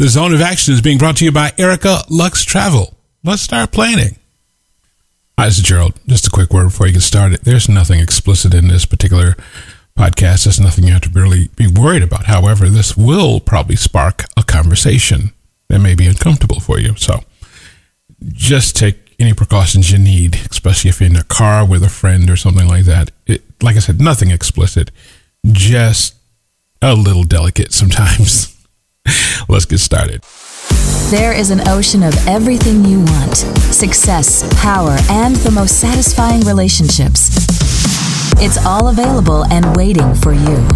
The Zone of Action is being brought to you by Erica Lux Travel. Let's start planning. Hi, this is Jerold. Just a quick word before you get started. There's nothing explicit in this particular podcast. There's nothing you have to really be worried about. However, this will probably spark a conversation that may be uncomfortable for you. So just take any precautions you need, especially if you're in a car with a friend or something like that. It, like I said, nothing explicit, just a little delicate sometimes. Let's get started. There is an ocean of everything you want success, power, and the most satisfying relationships. It's all available and waiting for you.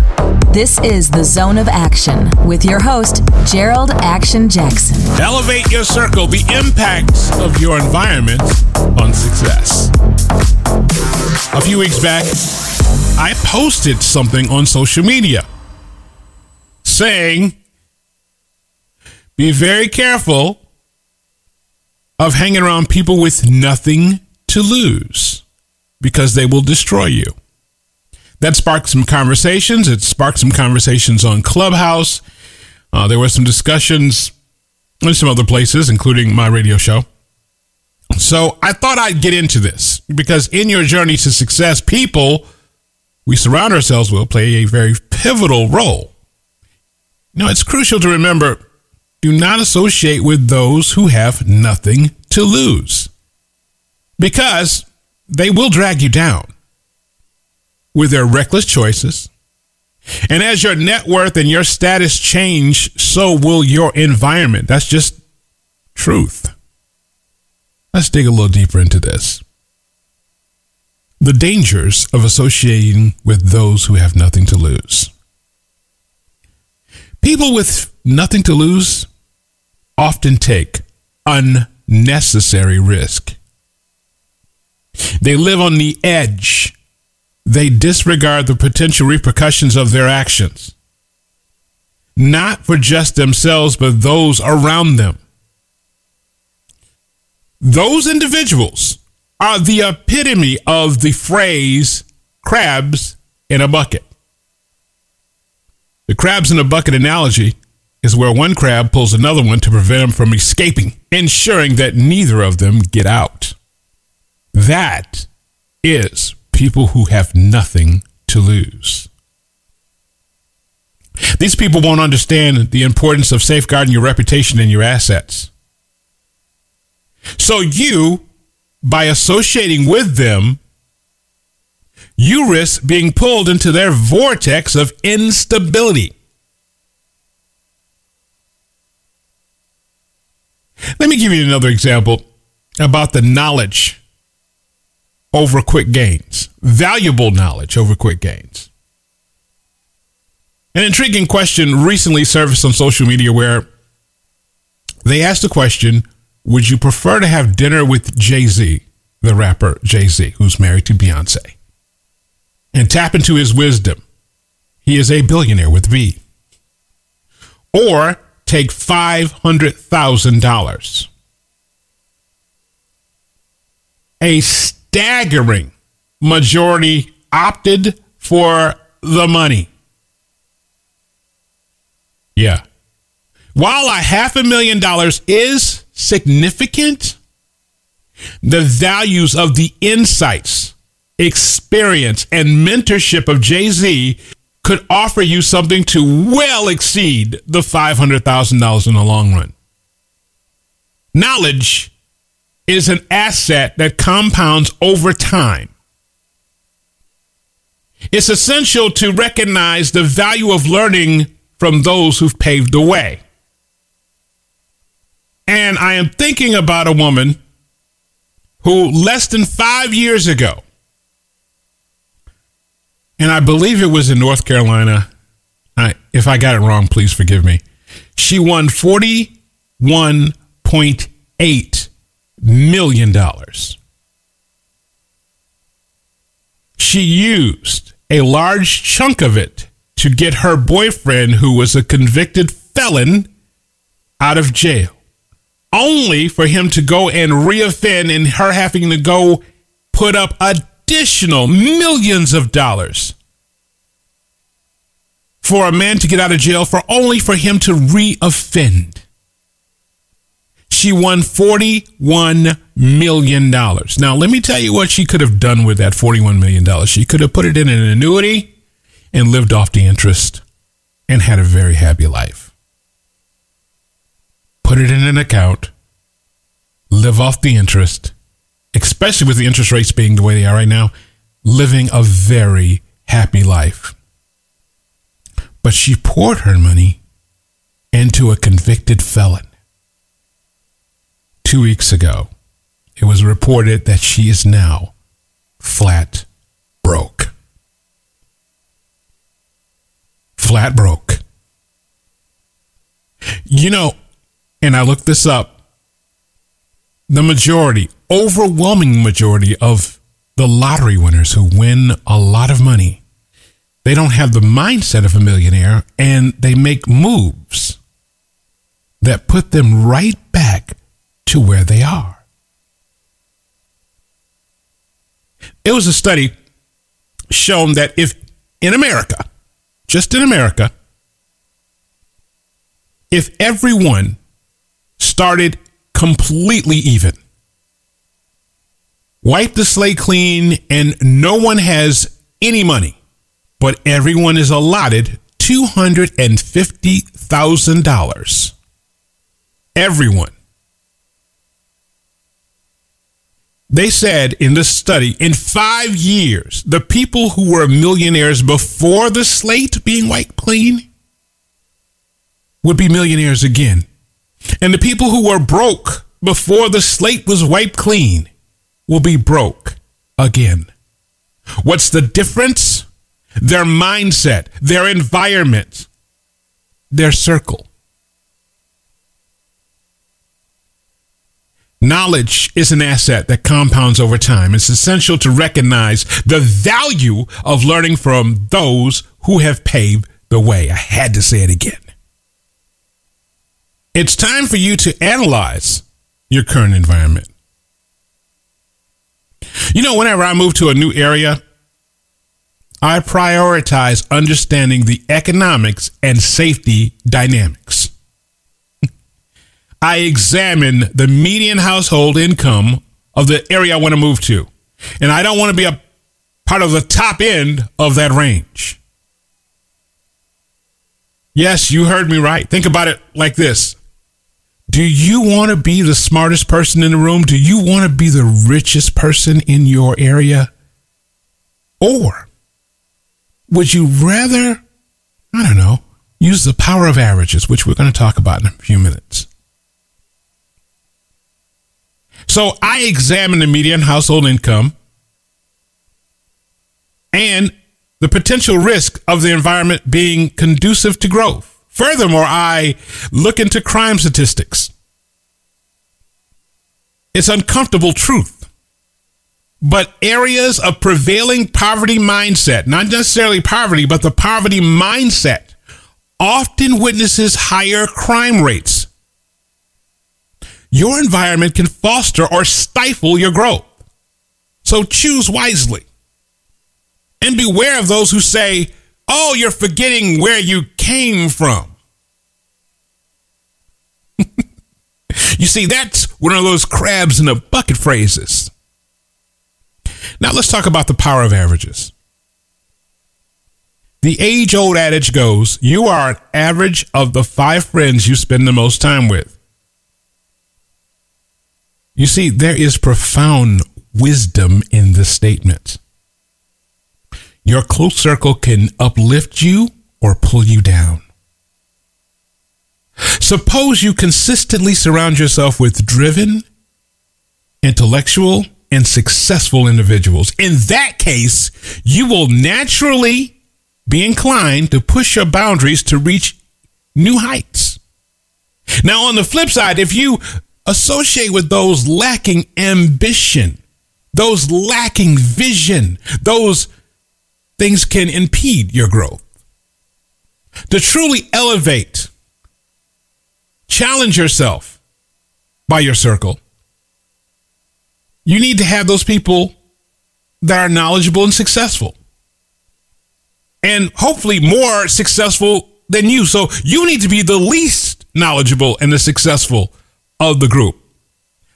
This is the Zone of Action with your host, Jerold Action Jackson. Elevate your circle, the impacts of your environment on success. A few weeks back, I posted something on social media saying, be very careful of hanging around people with nothing to lose because they will destroy you. That sparked some conversations. It sparked some conversations on Clubhouse. Uh, there were some discussions in some other places, including my radio show. So I thought I'd get into this because in your journey to success, people we surround ourselves with play a very pivotal role. Now, it's crucial to remember do not associate with those who have nothing to lose because they will drag you down with their reckless choices. And as your net worth and your status change, so will your environment. That's just truth. Let's dig a little deeper into this. The dangers of associating with those who have nothing to lose. People with nothing to lose often take unnecessary risk. They live on the edge. They disregard the potential repercussions of their actions, not for just themselves, but those around them. Those individuals are the epitome of the phrase crabs in a bucket. The crabs in a bucket analogy is where one crab pulls another one to prevent them from escaping, ensuring that neither of them get out. That is people who have nothing to lose. These people won't understand the importance of safeguarding your reputation and your assets. So you, by associating with them, you risk being pulled into their vortex of instability. Let me give you another example about the knowledge over quick gains, valuable knowledge over quick gains. An intriguing question recently surfaced on social media where they asked the question Would you prefer to have dinner with Jay Z, the rapper Jay Z, who's married to Beyonce, and tap into his wisdom? He is a billionaire with V. Or take $500,000. A staggering majority opted for the money. Yeah. While a half a million dollars is significant, the values of the insights, experience, and mentorship of Jay Z could offer you something to well exceed the $500,000 in the long run. Knowledge is an asset that compounds over time. It's essential to recognize the value of learning from those who've paved the way. And I am thinking about a woman who, less than five years ago, and I believe it was in North Carolina. I, if I got it wrong, please forgive me. She won $41.8 million. She used a large chunk of it to get her boyfriend, who was a convicted felon, out of jail, only for him to go and reoffend and her having to go put up a additional millions of dollars for a man to get out of jail for only for him to reoffend. she won $41 million. Now, let me tell you what she could have done with that $41 million. She could have put it in an annuity and lived off the interest and had a very happy life. Put it in an account, live off the interest, especially with the interest rates being the way they are right now, living a very happy life. But she poured her money into a convicted felon. Two weeks ago, it was reported that she is now flat broke. Flat broke. You know, and I looked this up, the majority, overwhelming majority of the lottery winners who win a lot of money, they don't have the mindset of a millionaire and they make moves that put them right back to where they are. It was a study shown that if in America, just in America, if everyone started completely even, wipe the slate clean, and no one has any money, but everyone is allotted $250,000. Everyone. They said in this study, in five years, the people who were millionaires before the slate being wiped clean would be millionaires again. And the people who were broke before the slate was wiped clean will be broke again. What's the difference? Their mindset, their environment, their circle. Knowledge is an asset that compounds over time. It's essential to recognize the value of learning from those who have paved the way. I had to say it again. It's time for you to analyze your current environment. You know, whenever I move to a new area, I prioritize understanding the economics and safety dynamics. I examine the median household income of the area I want to move to. And I don't want to be a part of the top end of that range. Yes, you heard me right. Think about it like this. Do you want to be the smartest person in the room? Do you want to be the richest person in your area? Or would you rather, I don't know, use the power of averages, which we're going to talk about in a few minutes? So I examine the median household income and the potential risk of the environment being conducive to growth. Furthermore, I look into crime statistics. It's uncomfortable truth. But areas of prevailing poverty mindset, not necessarily poverty, but the poverty mindset, often witnesses higher crime rates your environment can foster or stifle your growth. So choose wisely. And beware of those who say, oh, you're forgetting where you came from. you see, that's one of those crabs in a bucket phrases. Now let's talk about the power of averages. The age old adage goes you are an average of the five friends you spend the most time with. You see, there is profound wisdom in this statement. Your close circle can uplift you or pull you down. Suppose you consistently surround yourself with driven, intellectual, and successful individuals. In that case, you will naturally be inclined to push your boundaries to reach new heights. Now, on the flip side, if you associate with those lacking ambition, those lacking vision. Those things can impede your growth. To truly elevate, challenge yourself by your circle, you need to have those people that are knowledgeable and successful. And hopefully more successful than you. So you need to be the least knowledgeable and the successful of the group.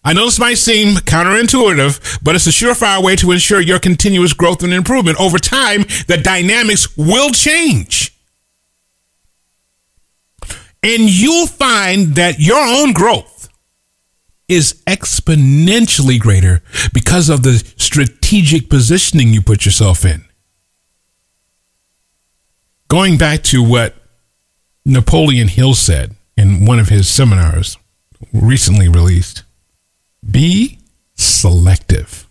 I know this might seem counterintuitive, but it's a surefire way to ensure your continuous growth and improvement. Over time, the dynamics will change. And you'll find that your own growth is exponentially greater because of the strategic positioning you put yourself in. Going back to what Napoleon Hill said in one of his seminars recently released be selective.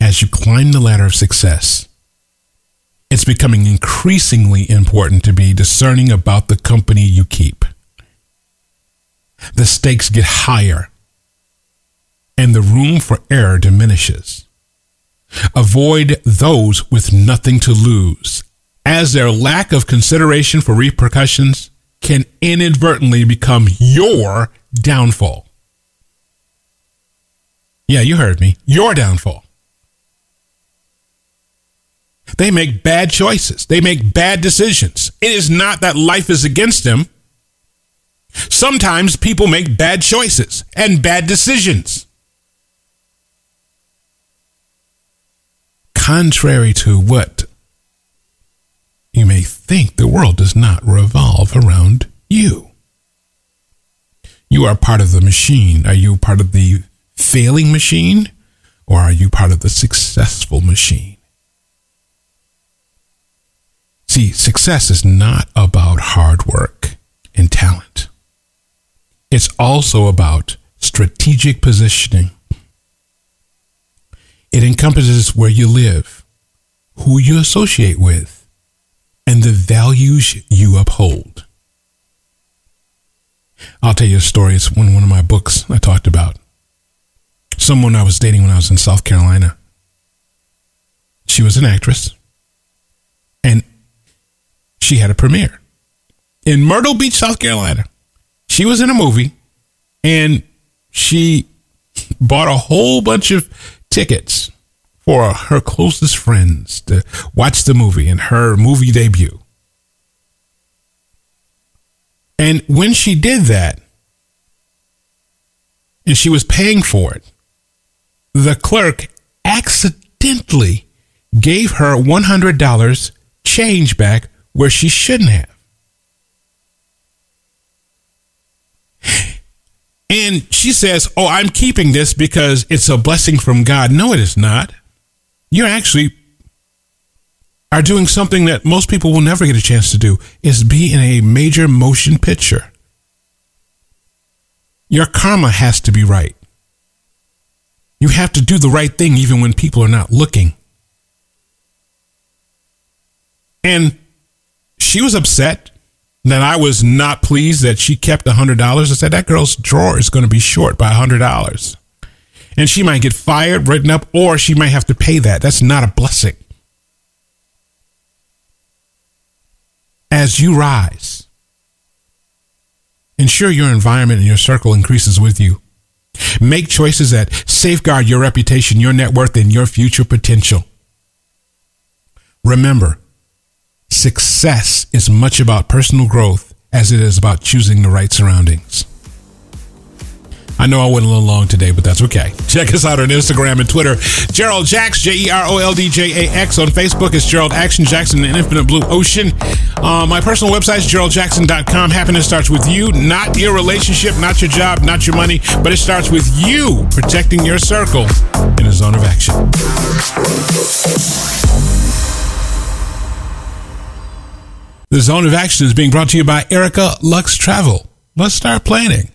As you climb the ladder of success, it's becoming increasingly important to be discerning about the company you keep. The stakes get higher and the room for error diminishes. Avoid those with nothing to lose, as their lack of consideration for repercussions can inadvertently become your downfall. Yeah, you heard me. Your downfall. They make bad choices. They make bad decisions. It is not that life is against them. Sometimes people make bad choices and bad decisions. Contrary to what you may think, the world does not revolve around you. You are part of the machine. Are you part of the failing machine or are you part of the successful machine? See, success is not about hard work and talent. It's also about strategic positioning. It encompasses where you live, who you associate with, and the values you uphold. I'll tell you a story. It's one, one of my books I talked about someone I was dating when I was in South Carolina. She was an actress, and she had a premiere in Myrtle Beach, South Carolina. She was in a movie, and she bought a whole bunch of tickets for her closest friends to watch the movie and her movie debut. And when she did that, and she was paying for it, the clerk accidentally gave her $100 change back where she shouldn't have. And she says, Oh, I'm keeping this because it's a blessing from God. No, it is not. You actually are doing something that most people will never get a chance to do is be in a major motion picture. Your karma has to be right. You have to do the right thing even when people are not looking. And she was upset that I was not pleased that she kept $100. I said, that girl's drawer is going to be short by $100. And she might get fired, written up, or she might have to pay that. That's not a blessing. As you rise, ensure your environment and your circle increases with you. Make choices that safeguard your reputation, your net worth, and your future potential. Remember, success is much about personal growth as it is about choosing the right surroundings. I know I went a little long today, but that's okay. Check us out on Instagram and Twitter. Jerold Jax, J E R O L D J A X. On Facebook, it's Jerold Action Jackson and Infinite Blue Ocean. Uh, my personal website is jeroldjackson.com. Happiness starts with you, not your relationship, not your job, not your money, but it starts with you protecting your circle in a zone of action. The Zone of Action is being brought to you by Erica Lux Travel. Let's start planning.